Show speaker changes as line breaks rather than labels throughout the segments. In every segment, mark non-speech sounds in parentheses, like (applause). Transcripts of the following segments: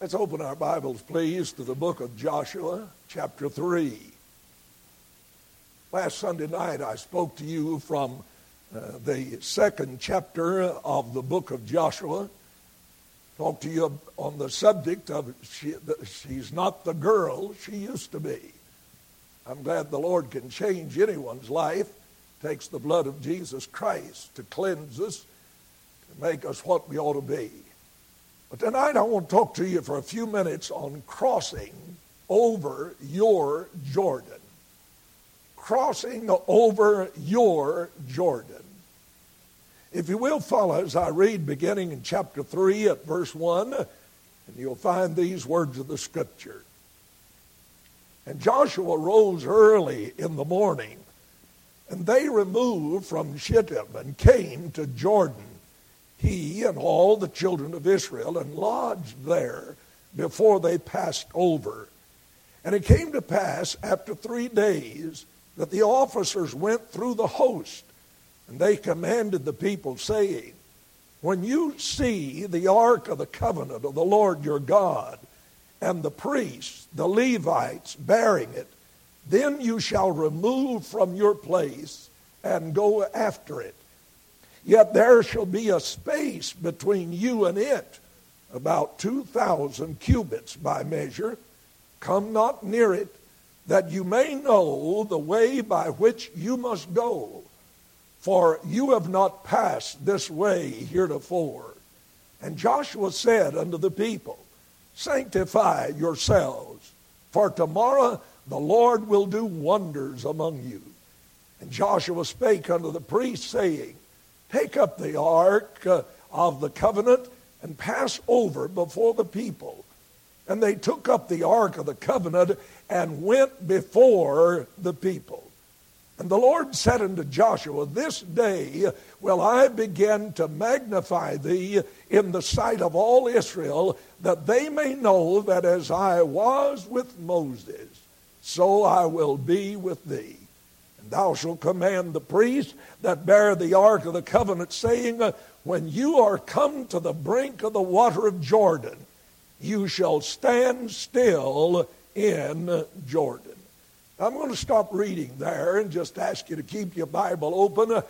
Let's open our Bibles, please, to the book of Joshua, chapter 3. Last Sunday night, I spoke to you from uh, the second chapter of the book of Joshua. Talked to you on the subject of she, she's not the girl she used to be. I'm glad the Lord can change anyone's life. takes the blood of Jesus Christ to cleanse us, to make us what we ought to be. But tonight I want to talk to you for a few minutes on crossing over your Jordan. Crossing over your Jordan. If you will follow as I read beginning in chapter 3 at verse 1, and you'll find these words of the scripture. And Joshua rose early in the morning, and they removed from Shittim and came to Jordan he and all the children of Israel and lodged there before they passed over. And it came to pass after three days that the officers went through the host, and they commanded the people, saying, When you see the ark of the covenant of the Lord your God, and the priests, the Levites, bearing it, then you shall remove from your place and go after it. Yet there shall be a space between you and it, about 2,000 cubits by measure. Come not near it, that you may know the way by which you must go. For you have not passed this way heretofore. And Joshua said unto the people, Sanctify yourselves, for tomorrow the Lord will do wonders among you. And Joshua spake unto the priests, saying, take up the ark uh, of the covenant and pass over before the people. And they took up the ark of the covenant and went before the people. And the Lord said unto Joshua, This day will I begin to magnify thee in the sight of all Israel, that they may know that as I was with Moses, so I will be with thee. Thou shalt command the priests that bear the ark of the covenant, saying, When you are come to the brink of the water of Jordan, you shall stand still in Jordan. I'm going to stop reading there and just ask you to keep your Bible open uh,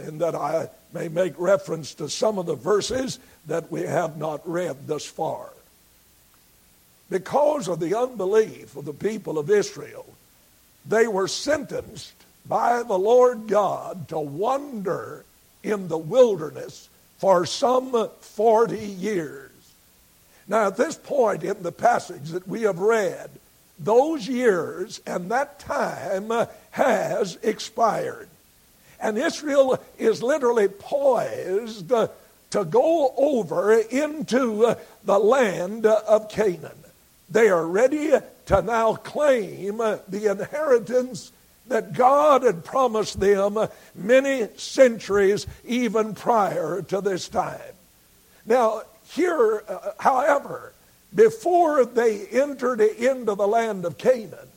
and that I may make reference to some of the verses that we have not read thus far. Because of the unbelief of the people of Israel, they were sentenced by the Lord God to wander in the wilderness for some 40 years. Now, at this point in the passage that we have read, those years and that time has expired. And Israel is literally poised to go over into the land of Canaan. They are ready to now claim the inheritance that God had promised them many centuries even prior to this time. Now, here, uh, however, before they entered into the land of Canaan,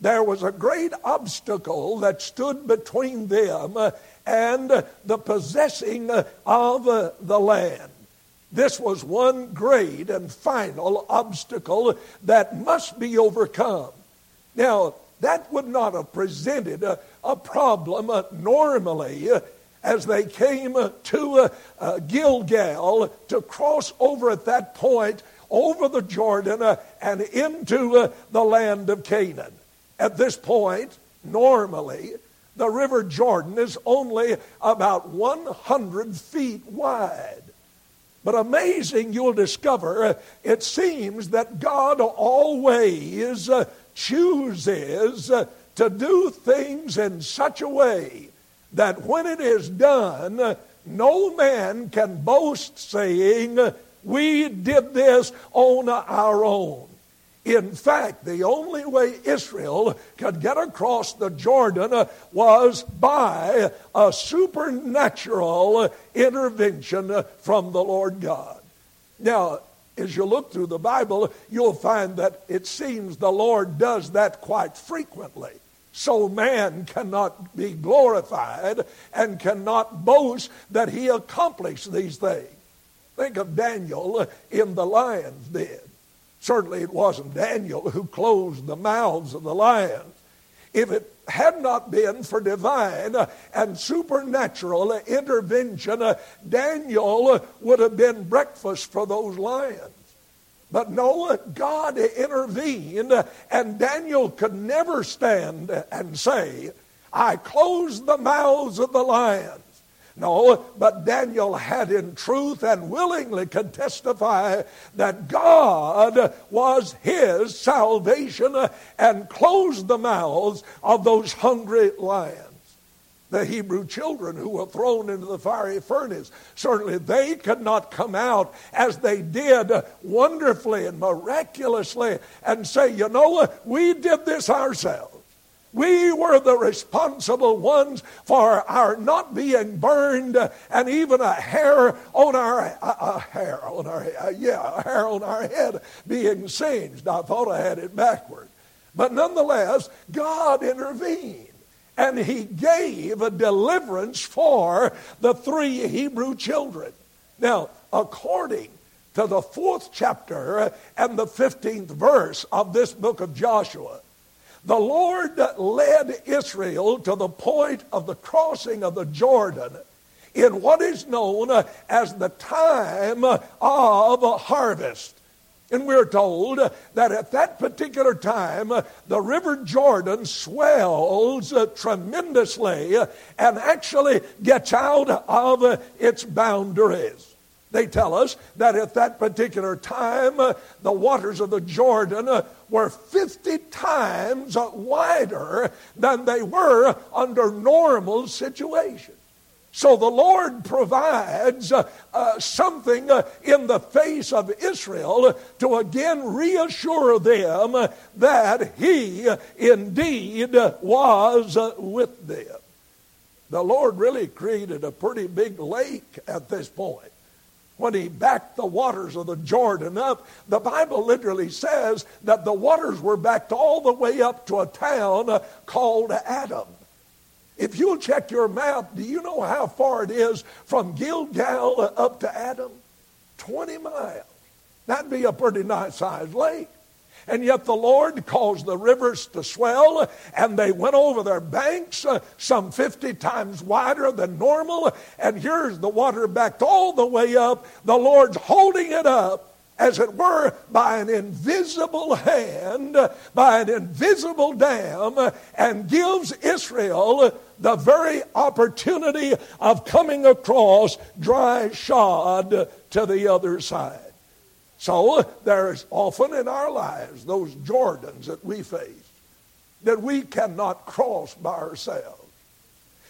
there was a great obstacle that stood between them and the possessing of the land. This was one great and final obstacle that must be overcome. Now, that would not have presented a, a problem uh, normally uh, as they came uh, to uh, Gilgal to cross over at that point over the Jordan uh, and into uh, the land of Canaan. At this point, normally, the River Jordan is only about 100 feet wide. But amazing, you'll discover, it seems that God always chooses to do things in such a way that when it is done, no man can boast saying, We did this on our own. In fact, the only way Israel could get across the Jordan was by a supernatural intervention from the Lord God. Now, as you look through the Bible, you'll find that it seems the Lord does that quite frequently. So man cannot be glorified and cannot boast that he accomplished these things. Think of Daniel in the lion's den. Certainly it wasn't Daniel who closed the mouths of the lions. If it had not been for divine and supernatural intervention, Daniel would have been breakfast for those lions. But no, God intervened, and Daniel could never stand and say, I closed the mouths of the lions. No, but Daniel had in truth and willingly could testify that God was his salvation and closed the mouths of those hungry lions. The Hebrew children who were thrown into the fiery furnace, certainly they could not come out as they did wonderfully and miraculously and say, you know, what, we did this ourselves. We were the responsible ones for our not being burned and even a hair on our a, a hair on our uh, yeah a hair on our head being singed. I thought I had it backward, but nonetheless, God intervened. And he gave a deliverance for the three Hebrew children. Now, according to the fourth chapter and the 15th verse of this book of Joshua, the Lord led Israel to the point of the crossing of the Jordan in what is known as the time of harvest. And we're told that at that particular time, the River Jordan swells tremendously and actually gets out of its boundaries. They tell us that at that particular time, uh, the waters of the Jordan uh, were 50 times uh, wider than they were under normal situations. So the Lord provides uh, uh, something uh, in the face of Israel to again reassure them that He indeed was with them. The Lord really created a pretty big lake at this point when he backed the waters of the Jordan up, the Bible literally says that the waters were backed all the way up to a town uh, called Adam. If you'll check your map, do you know how far it is from Gilgal up to Adam? 20 miles. That'd be a pretty nice sized lake. And yet the Lord caused the rivers to swell, and they went over their banks uh, some 50 times wider than normal. And here's the water backed all the way up. The Lord's holding it up as it were, by an invisible hand, by an invisible dam, and gives Israel the very opportunity of coming across dry shod to the other side. So there's often in our lives those Jordans that we face that we cannot cross by ourselves.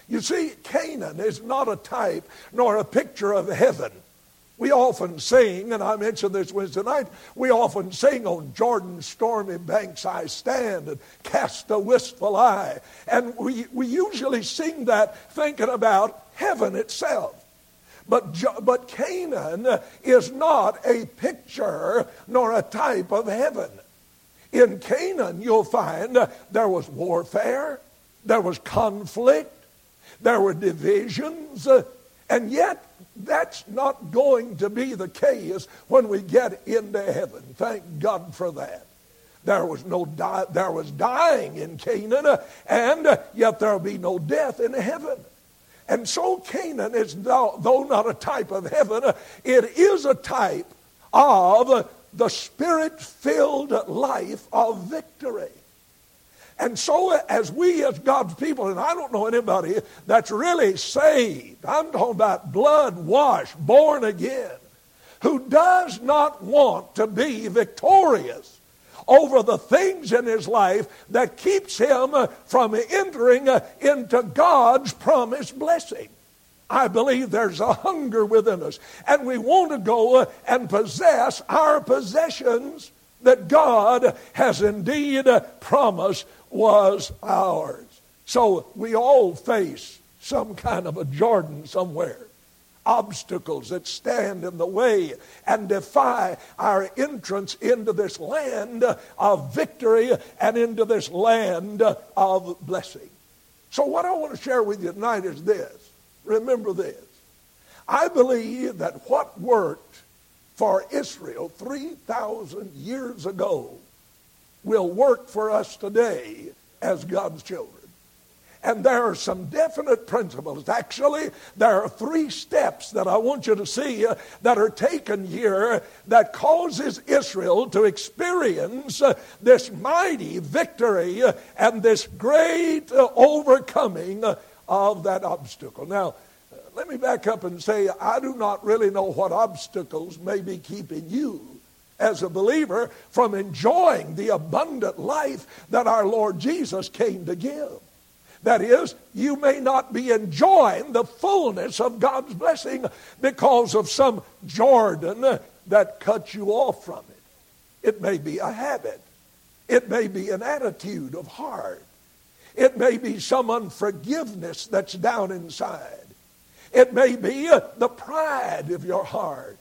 You see, Canaan is not a type nor a picture of heaven. We often sing, and I mentioned this Wednesday night, we often sing on Jordan's stormy banks I stand and cast a wistful eye. And we, we usually sing that thinking about heaven itself. But, but Canaan is not a picture nor a type of heaven. In Canaan, you'll find there was warfare, there was conflict, there were divisions, and yet that's not going to be the case when we get into heaven. Thank God for that. There was no di- there was dying in Canaan, and yet there'll be no death in heaven. And so Canaan is, though not a type of heaven, it is a type of the spirit filled life of victory. And so, as we, as God's people, and I don't know anybody that's really saved, I'm talking about blood washed, born again, who does not want to be victorious over the things in his life that keeps him from entering into God's promised blessing. I believe there's a hunger within us, and we want to go and possess our possessions that God has indeed promised was ours. So we all face some kind of a Jordan somewhere obstacles that stand in the way and defy our entrance into this land of victory and into this land of blessing. So, what I want to share with you tonight is this. Remember this. I believe that what worked for Israel 3,000 years ago will work for us today as God's children. And there are some definite principles. Actually, there are three steps that I want you to see uh, that are taken here that causes Israel to experience uh, this mighty victory uh, and this great overcoming of that obstacle. Now, let me back up and say I do not really know what obstacles may be keeping you as a believer from enjoying the abundant life that our Lord Jesus came to give. That is, you may not be enjoying the fullness of God's blessing because of some Jordan that cuts you off from it. It may be a habit. It may be an attitude of heart. It may be some unforgiveness that's down inside. It may be the pride of your heart.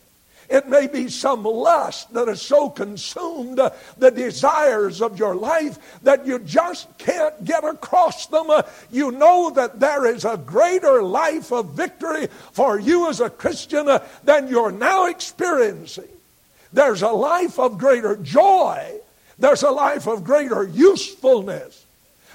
It may be some lust that has so consumed the desires of your life that you just can't get across them. You know that there is a greater life of victory for you as a Christian than you're now experiencing. There's a life of greater joy. There's a life of greater usefulness.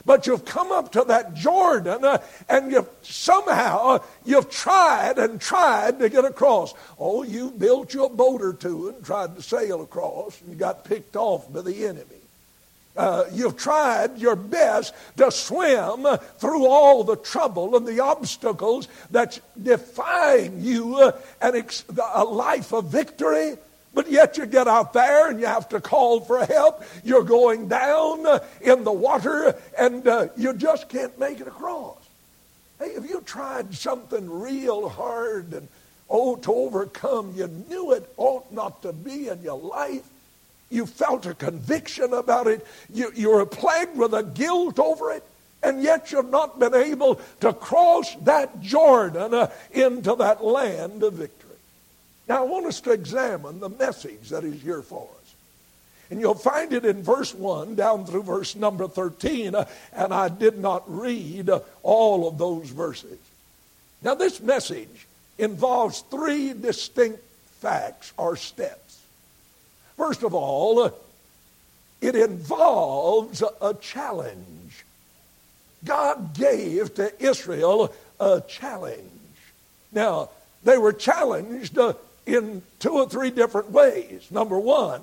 But you've come up to that Jordan uh, and you've somehow uh, you've tried and tried to get across. Oh, you built your boat or two and tried to sail across and got picked off by the enemy. Uh, you've tried your best to swim through all the trouble and the obstacles that's defying you uh, and ex- a life of victory but yet you get out there and you have to call for help. You're going down in the water and uh, you just can't make it across. Hey, have you tried something real hard and oh, to overcome? You knew it ought not to be in your life. You felt a conviction about it. You, you were plagued with a guilt over it. And yet you've not been able to cross that Jordan uh, into that land of victory. Now, I want us to examine the message that is here for us. And you'll find it in verse 1 down through verse number 13. Uh, and I did not read uh, all of those verses. Now, this message involves three distinct facts or steps. First of all, uh, it involves a challenge. God gave to Israel a challenge. Now, they were challenged in two or three different ways. Number one,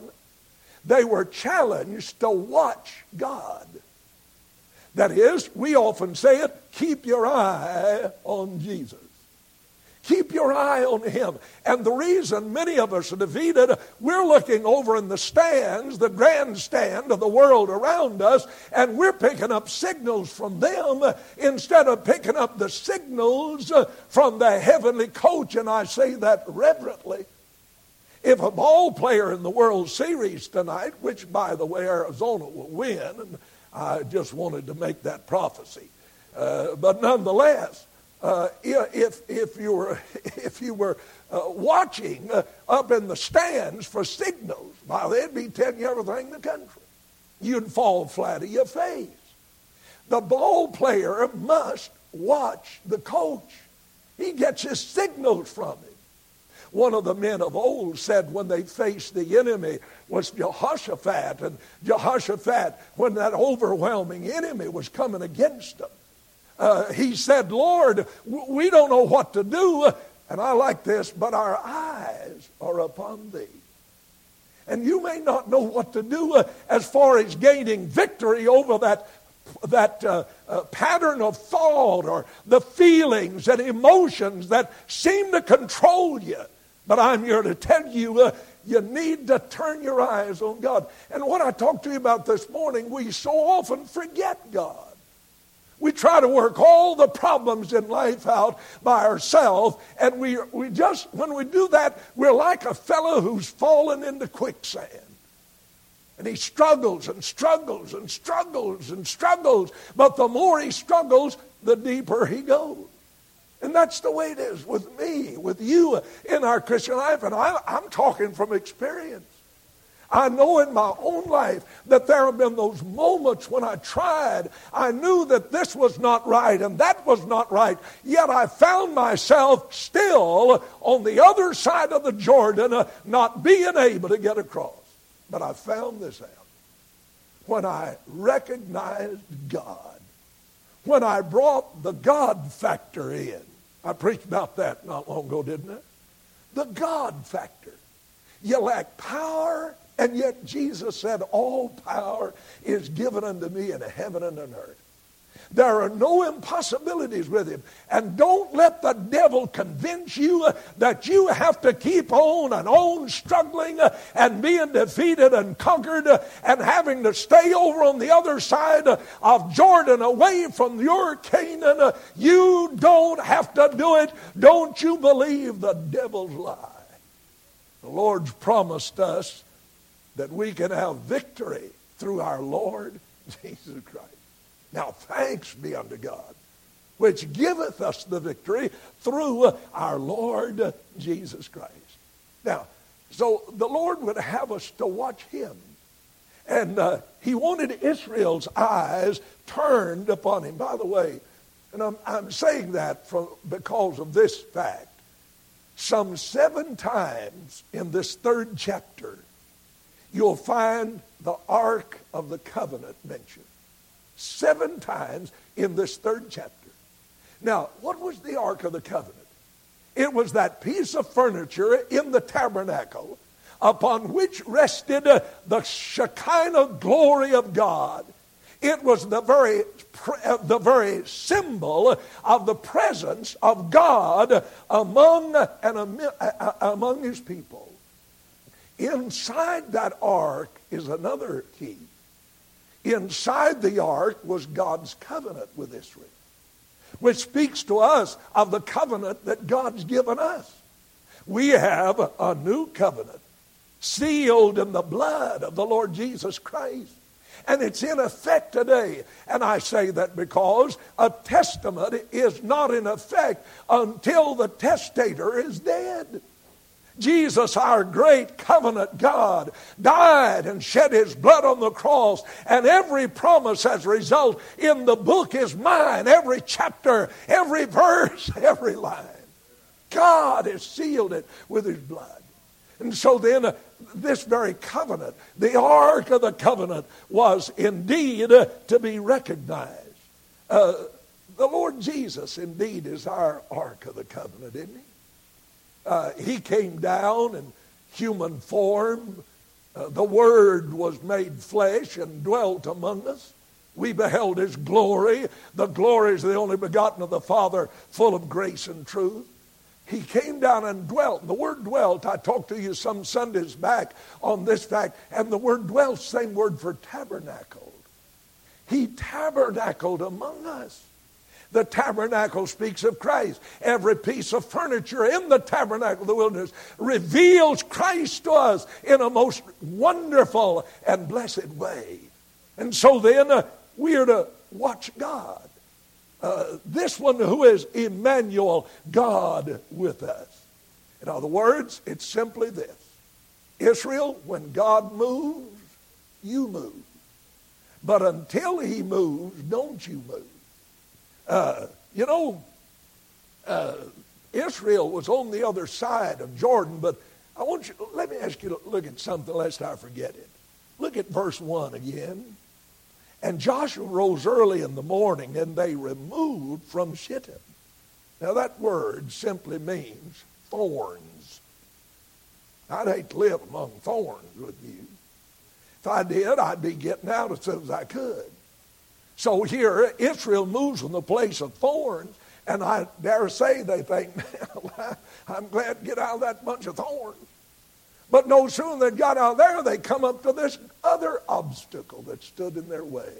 they were challenged to watch God. That is, we often say it, keep your eye on Jesus. Keep your eye on him. And the reason many of us are defeated, we're looking over in the stands, the grandstand of the world around us, and we're picking up signals from them instead of picking up the signals from the heavenly coach. And I say that reverently. If a ball player in the World Series tonight, which by the way Arizona will win, and I just wanted to make that prophecy, uh, but nonetheless, uh, if, if you were, (laughs) if you were uh, watching uh, up in the stands for signals, well, they'd be telling you everything in the country. You'd fall flat on your face. The ball player must watch the coach. He gets his signals from him. One of the men of old said when they faced the enemy was Jehoshaphat. And Jehoshaphat, when that overwhelming enemy was coming against them, uh, he said, Lord, we don't know what to do. And I like this, but our eyes are upon thee. And you may not know what to do uh, as far as gaining victory over that, that uh, uh, pattern of thought or the feelings and emotions that seem to control you. But I'm here to tell you, uh, you need to turn your eyes on God. And what I talked to you about this morning, we so often forget God. We try to work all the problems in life out by ourselves, and we, we just, when we do that, we're like a fellow who's fallen into quicksand. And he struggles and struggles and struggles and struggles, but the more he struggles, the deeper he goes. And that's the way it is with me, with you in our Christian life. And I, I'm talking from experience. I know in my own life that there have been those moments when I tried. I knew that this was not right and that was not right. Yet I found myself still on the other side of the Jordan, uh, not being able to get across. But I found this out when I recognized God, when I brought the God factor in. I preached about that not long ago, didn't I? The God factor. You lack power and yet Jesus said, All power is given unto me in heaven and on earth. There are no impossibilities with him. And don't let the devil convince you that you have to keep on and on struggling and being defeated and conquered and having to stay over on the other side of Jordan away from your Canaan. You don't have to do it. Don't you believe the devil's lie. The Lord's promised us that we can have victory through our Lord (laughs) Jesus Christ. Now, thanks be unto God, which giveth us the victory through our Lord Jesus Christ. Now, so the Lord would have us to watch Him. And uh, He wanted Israel's eyes turned upon Him. By the way, and I'm, I'm saying that from, because of this fact. Some seven times in this third chapter, you'll find the Ark of the Covenant mentioned seven times in this third chapter. Now, what was the Ark of the Covenant? It was that piece of furniture in the tabernacle upon which rested uh, the Shekinah glory of God. It was the very, uh, the very symbol of the presence of God among, and uh, among his people. Inside that ark is another key. Inside the ark was God's covenant with Israel, which speaks to us of the covenant that God's given us. We have a new covenant sealed in the blood of the Lord Jesus Christ. And it's in effect today. And I say that because a testament is not in effect until the testator is dead. Jesus, our great covenant God, died and shed his blood on the cross, and every promise as a result in the book is mine. Every chapter, every verse, (laughs) every line. God has sealed it with his blood. And so then, uh, this very covenant, the Ark of the Covenant, was indeed uh, to be recognized. Uh, the Lord Jesus, indeed, is our Ark of the Covenant, isn't he? Uh, he came down in human form. Uh, the Word was made flesh and dwelt among us. We beheld his glory. The glory is the only begotten of the Father, full of grace and truth. He came down and dwelt. The word dwelt, I talked to you some Sundays back on this fact, and the word dwelt, same word for tabernacled. He tabernacled among us. The tabernacle speaks of Christ. Every piece of furniture in the tabernacle of the wilderness reveals Christ to us in a most wonderful and blessed way. And so then uh, we are to watch God. Uh, this one who is Emmanuel, God with us. In other words, it's simply this Israel, when God moves, you move. But until he moves, don't you move. Uh, you know, uh, Israel was on the other side of Jordan, but I want you, let me ask you to look at something lest I forget it. Look at verse 1 again. And Joshua rose early in the morning, and they removed from Shittim. Now, that word simply means thorns. I'd hate to live among thorns with you. If I did, I'd be getting out as soon as I could. So here, Israel moves from the place of thorns, and I dare say they think, (laughs) I'm glad to get out of that bunch of thorns. But no sooner they got out there, they come up to this other obstacle that stood in their way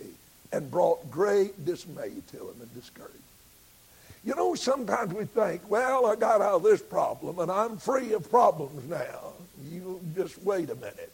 and brought great dismay to them and discouragement. You know, sometimes we think, well, I got out of this problem and I'm free of problems now. You just wait a minute.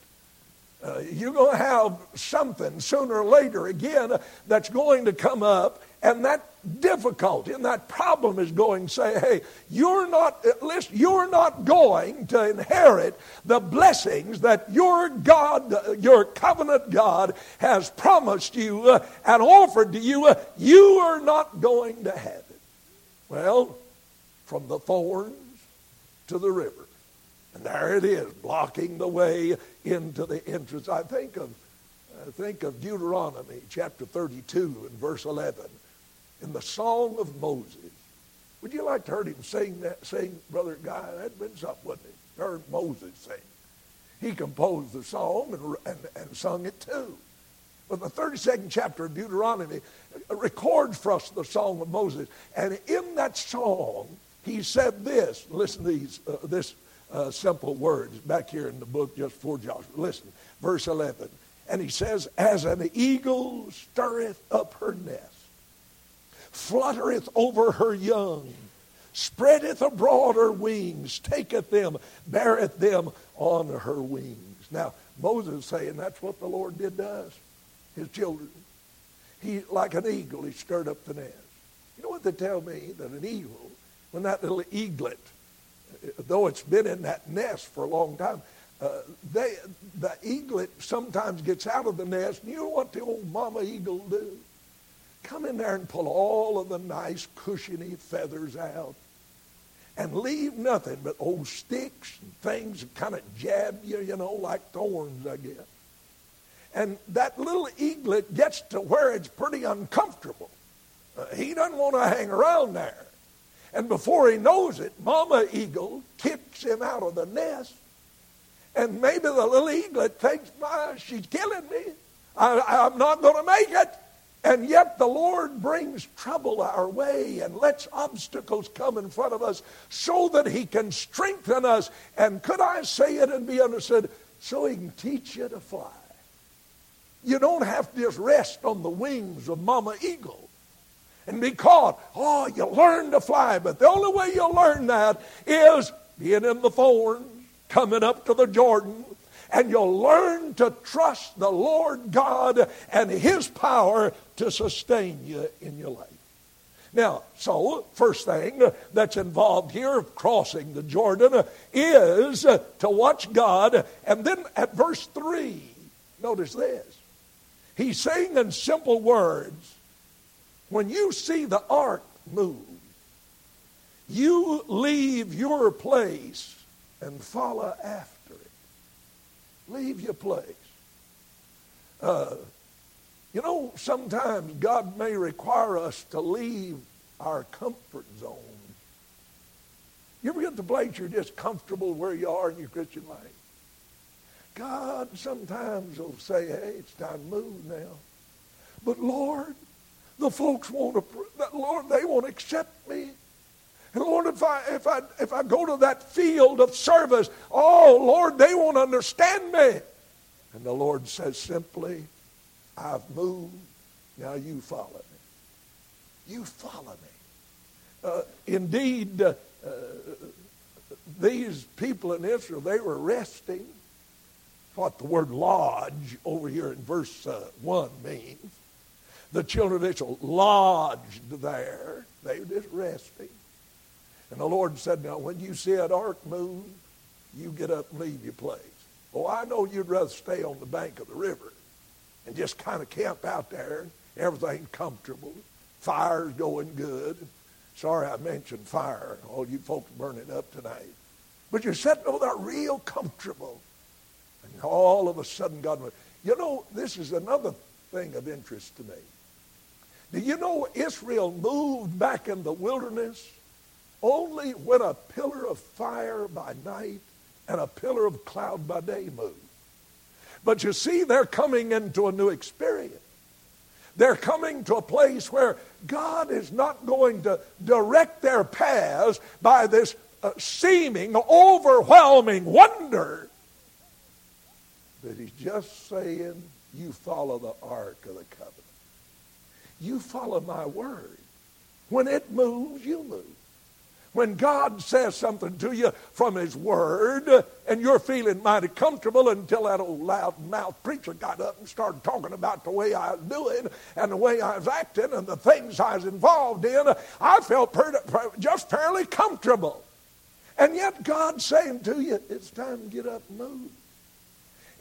Uh, you're going to have something sooner or later again that's going to come up, and that difficulty and that problem is going to say, hey, you're not, least you're not going to inherit the blessings that your God, your covenant God, has promised you uh, and offered to you. Uh, you are not going to have it. Well, from the thorns to the river. And there it is, blocking the way into the entrance. I think of, I think of Deuteronomy chapter 32 and verse 11 in the Song of Moses. Would you like to hear him sing that, sing, Brother Guy? That'd been something, wouldn't it? Heard Moses sing. He composed the song and, and, and sung it too. But the 32nd chapter of Deuteronomy records for us the Song of Moses. And in that song, he said this. Listen to these, uh, this uh, simple words back here in the book just for Joshua. Listen, verse 11. And he says, As an eagle stirreth up her nest, fluttereth over her young, spreadeth abroad her wings, taketh them, beareth them on her wings. Now, Moses is saying that's what the Lord did to us, his children. He, like an eagle, he stirred up the nest. You know what they tell me? That an eagle, when that little eaglet though it's been in that nest for a long time, uh, they, the eaglet sometimes gets out of the nest. And you know what the old mama eagle do? Come in there and pull all of the nice cushiony feathers out and leave nothing but old sticks and things that kind of jab you, you know, like thorns, I guess. And that little eaglet gets to where it's pretty uncomfortable. Uh, he doesn't want to hang around there. And before he knows it, Mama Eagle kicks him out of the nest. And maybe the little eaglet thinks, my, she's killing me. I, I'm not going to make it. And yet the Lord brings trouble our way and lets obstacles come in front of us so that he can strengthen us. And could I say it and be understood? So he can teach you to fly. You don't have to just rest on the wings of Mama Eagle and be caught. Oh, you learn to fly, but the only way you'll learn that is being in the thorns, coming up to the Jordan, and you'll learn to trust the Lord God and His power to sustain you in your life. Now, so, first thing that's involved here of crossing the Jordan is to watch God. And then at verse 3, notice this. He's saying in simple words, when you see the ark move, you leave your place and follow after it. Leave your place. Uh, you know, sometimes God may require us to leave our comfort zone. You ever get to the place you're just comfortable where you are in your Christian life? God sometimes will say, hey, it's time to move now. But Lord, the folks want to, Lord, they won't accept me. And Lord, if I, if I, if I go to that field of service, oh, Lord, they won't understand me. And the Lord says simply, I've moved. Now you follow me. You follow me. Uh, indeed, uh, uh, these people in Israel, they were resting. What the word lodge over here in verse uh, 1 means the children of Israel lodged there. They were just resting. And the Lord said, Now, when you see an ark move, you get up and leave your place. Oh, I know you'd rather stay on the bank of the river and just kind of camp out there. And everything's comfortable. Fire's going good. Sorry I mentioned fire. All you folks burning up tonight. But you're sitting over there real comfortable. And all of a sudden God went, you know, this is another thing of interest to me. Do you know Israel moved back in the wilderness only when a pillar of fire by night and a pillar of cloud by day moved? But you see, they're coming into a new experience. They're coming to a place where God is not going to direct their paths by this uh, seeming overwhelming wonder. But He's just saying, you follow the ark of the covenant. You follow my word. When it moves, you move. when God says something to you from His Word and you're feeling mighty comfortable until that old loud mouth preacher got up and started talking about the way I was doing and the way I was acting and the things I was involved in, I felt just fairly comfortable. And yet God's saying to you, it's time to get up and move.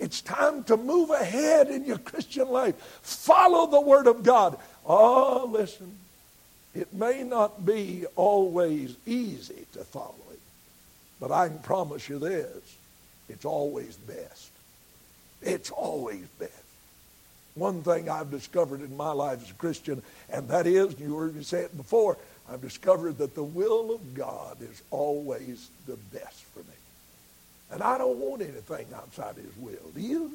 It's time to move ahead in your Christian life. Follow the Word of God. Oh, listen. It may not be always easy to follow it, but I can promise you this it's always best. It's always best. One thing I've discovered in my life as a Christian, and that is, you heard me say it before, I've discovered that the will of God is always the best for me. And I don't want anything outside His will. Do you?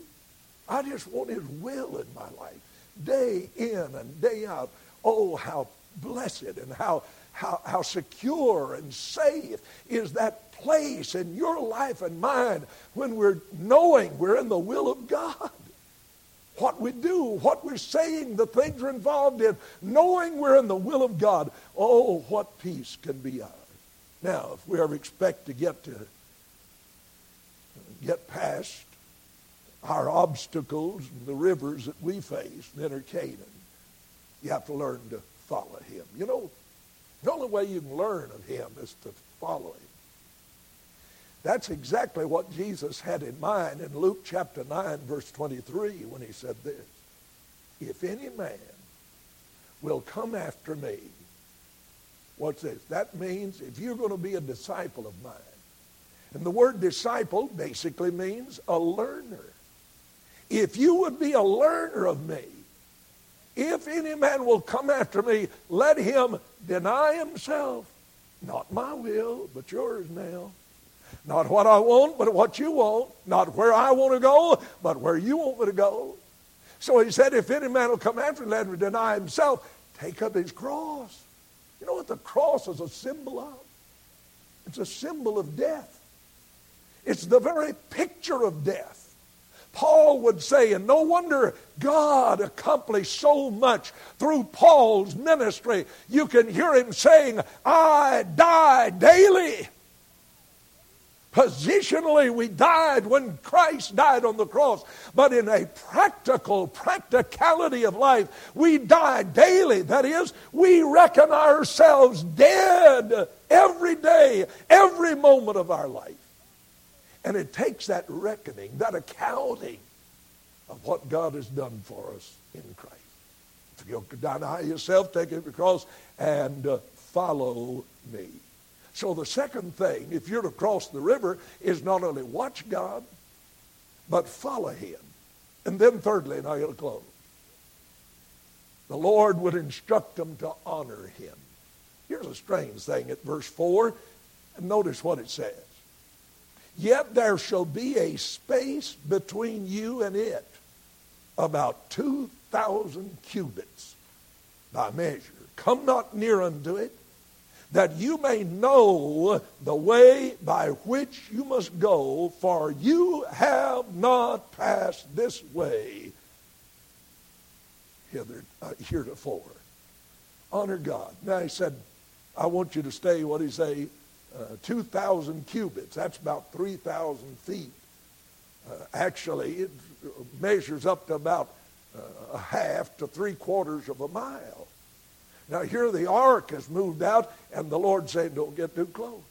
I just want His will in my life, day in and day out. Oh, how blessed and how, how, how secure and safe is that place in your life and mine when we're knowing we're in the will of God. What we do, what we're saying, the things we're involved in, knowing we're in the will of God. Oh, what peace can be ours. Now, if we ever expect to get to get past our obstacles and the rivers that we face and enter Canaan, you have to learn to follow him. You know, the only way you can learn of him is to follow him. That's exactly what Jesus had in mind in Luke chapter 9, verse 23, when he said this If any man will come after me, what's this? That means if you're going to be a disciple of mine, and the word disciple basically means a learner. If you would be a learner of me, if any man will come after me, let him deny himself. Not my will, but yours now. Not what I want, but what you want. Not where I want to go, but where you want me to go. So he said, if any man will come after me, let him deny himself, take up his cross. You know what the cross is a symbol of? It's a symbol of death. It's the very picture of death. Paul would say, and no wonder God accomplished so much through Paul's ministry. You can hear him saying, I die daily. Positionally, we died when Christ died on the cross. But in a practical practicality of life, we die daily. That is, we reckon ourselves dead every day, every moment of our life. And it takes that reckoning, that accounting of what God has done for us in Christ. If you'll deny yourself, take it across, and uh, follow me. So the second thing, if you're to cross the river, is not only watch God, but follow him. And then thirdly, and I'll close, the Lord would instruct them to honor him. Here's a strange thing at verse 4, and notice what it says. Yet there shall be a space between you and it, about 2,000 cubits by measure. Come not near unto it, that you may know the way by which you must go, for you have not passed this way hither, uh, heretofore. Honor God. Now he said, I want you to stay, what he say, uh, 2,000 cubits. That's about 3,000 feet. Uh, actually, it measures up to about uh, a half to three quarters of a mile. Now, here the ark has moved out, and the Lord saying, Don't get too close.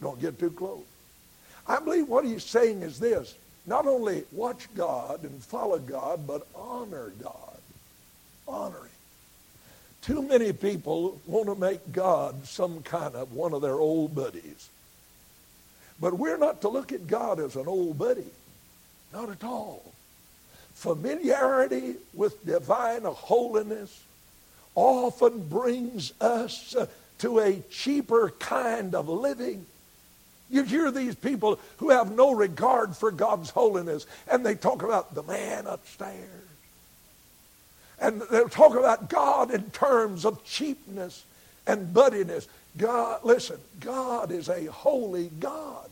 Don't get too close. I believe what he's saying is this not only watch God and follow God, but honor God. Honor Him. Too many people want to make God some kind of one of their old buddies. But we're not to look at God as an old buddy. Not at all. Familiarity with divine holiness often brings us to a cheaper kind of living. You hear these people who have no regard for God's holiness, and they talk about the man upstairs and they'll talk about God in terms of cheapness and buddiness. God, listen, God is a holy God.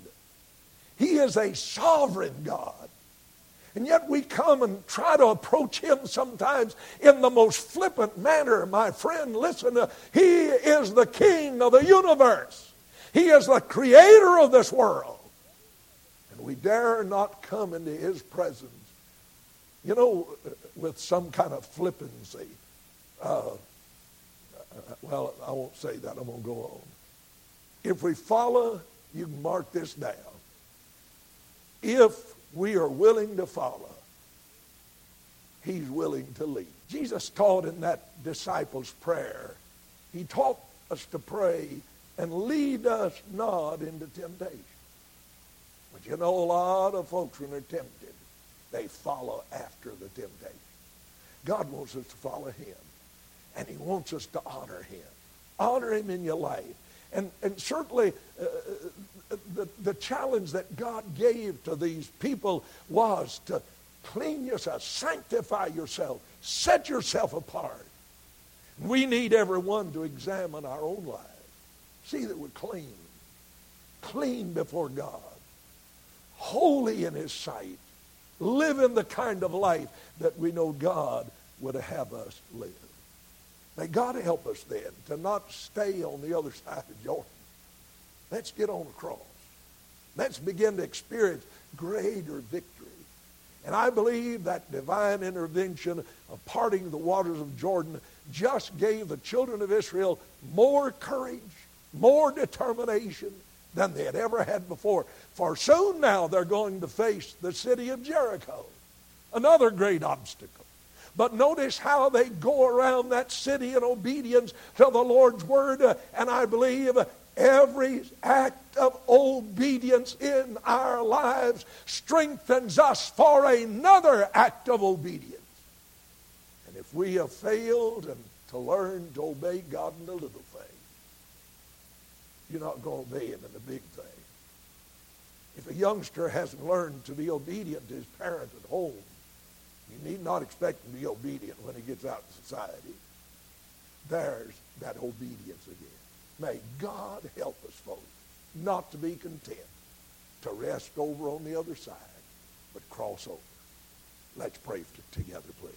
He is a sovereign God. And yet we come and try to approach him sometimes in the most flippant manner. My friend, listen, uh, he is the king of the universe. He is the creator of this world. And we dare not come into his presence, you know, with some kind of flippancy. Uh, well, I won't say that. I'm going to go on. If we follow, you mark this down. If we are willing to follow, he's willing to lead. Jesus taught in that disciples' prayer, he taught us to pray and lead us not into temptation. But you know, a lot of folks, when they're tempted, they follow after the temptation. God wants us to follow him, and he wants us to honor him. Honor him in your life. And, and certainly, uh, the, the challenge that God gave to these people was to clean yourself, sanctify yourself, set yourself apart. We need everyone to examine our own lives. See that we're clean, clean before God, holy in His sight, living the kind of life that we know God would have us live. May God help us then to not stay on the other side of Jordan. Let's get on the cross. Let's begin to experience greater victory. And I believe that divine intervention of parting the waters of Jordan just gave the children of Israel more courage, more determination than they had ever had before. For soon now they're going to face the city of Jericho, another great obstacle. But notice how they go around that city in obedience to the Lord's word. Uh, and I believe every act of obedience in our lives strengthens us for another act of obedience. And if we have failed and to learn to obey God in the little you're not going to obey him in the big thing. If a youngster hasn't learned to be obedient to his parent at home, you need not expect him to be obedient when he gets out in society. There's that obedience again. May God help us, folks, not to be content to rest over on the other side, but cross over. Let's pray together, please.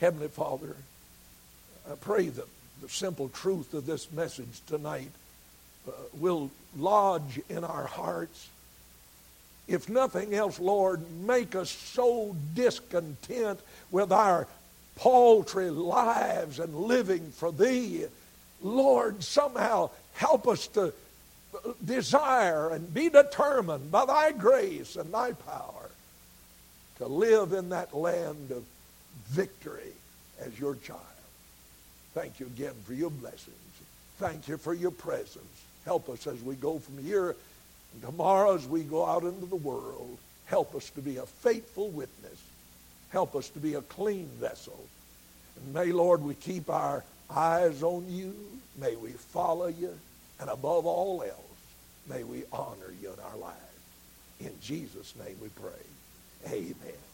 Heavenly Father, I pray that the simple truth of this message tonight uh, will lodge in our hearts. If nothing else, Lord, make us so discontent with our paltry lives and living for Thee Lord, somehow help us to desire and be determined by thy grace and thy power to live in that land of victory as your child. Thank you again for your blessings. Thank you for your presence. Help us as we go from here and tomorrow as we go out into the world. Help us to be a faithful witness. Help us to be a clean vessel. And may, Lord, we keep our eyes on you. May we follow you. And above all else, may we honor you in our lives. In Jesus' name we pray. Amen.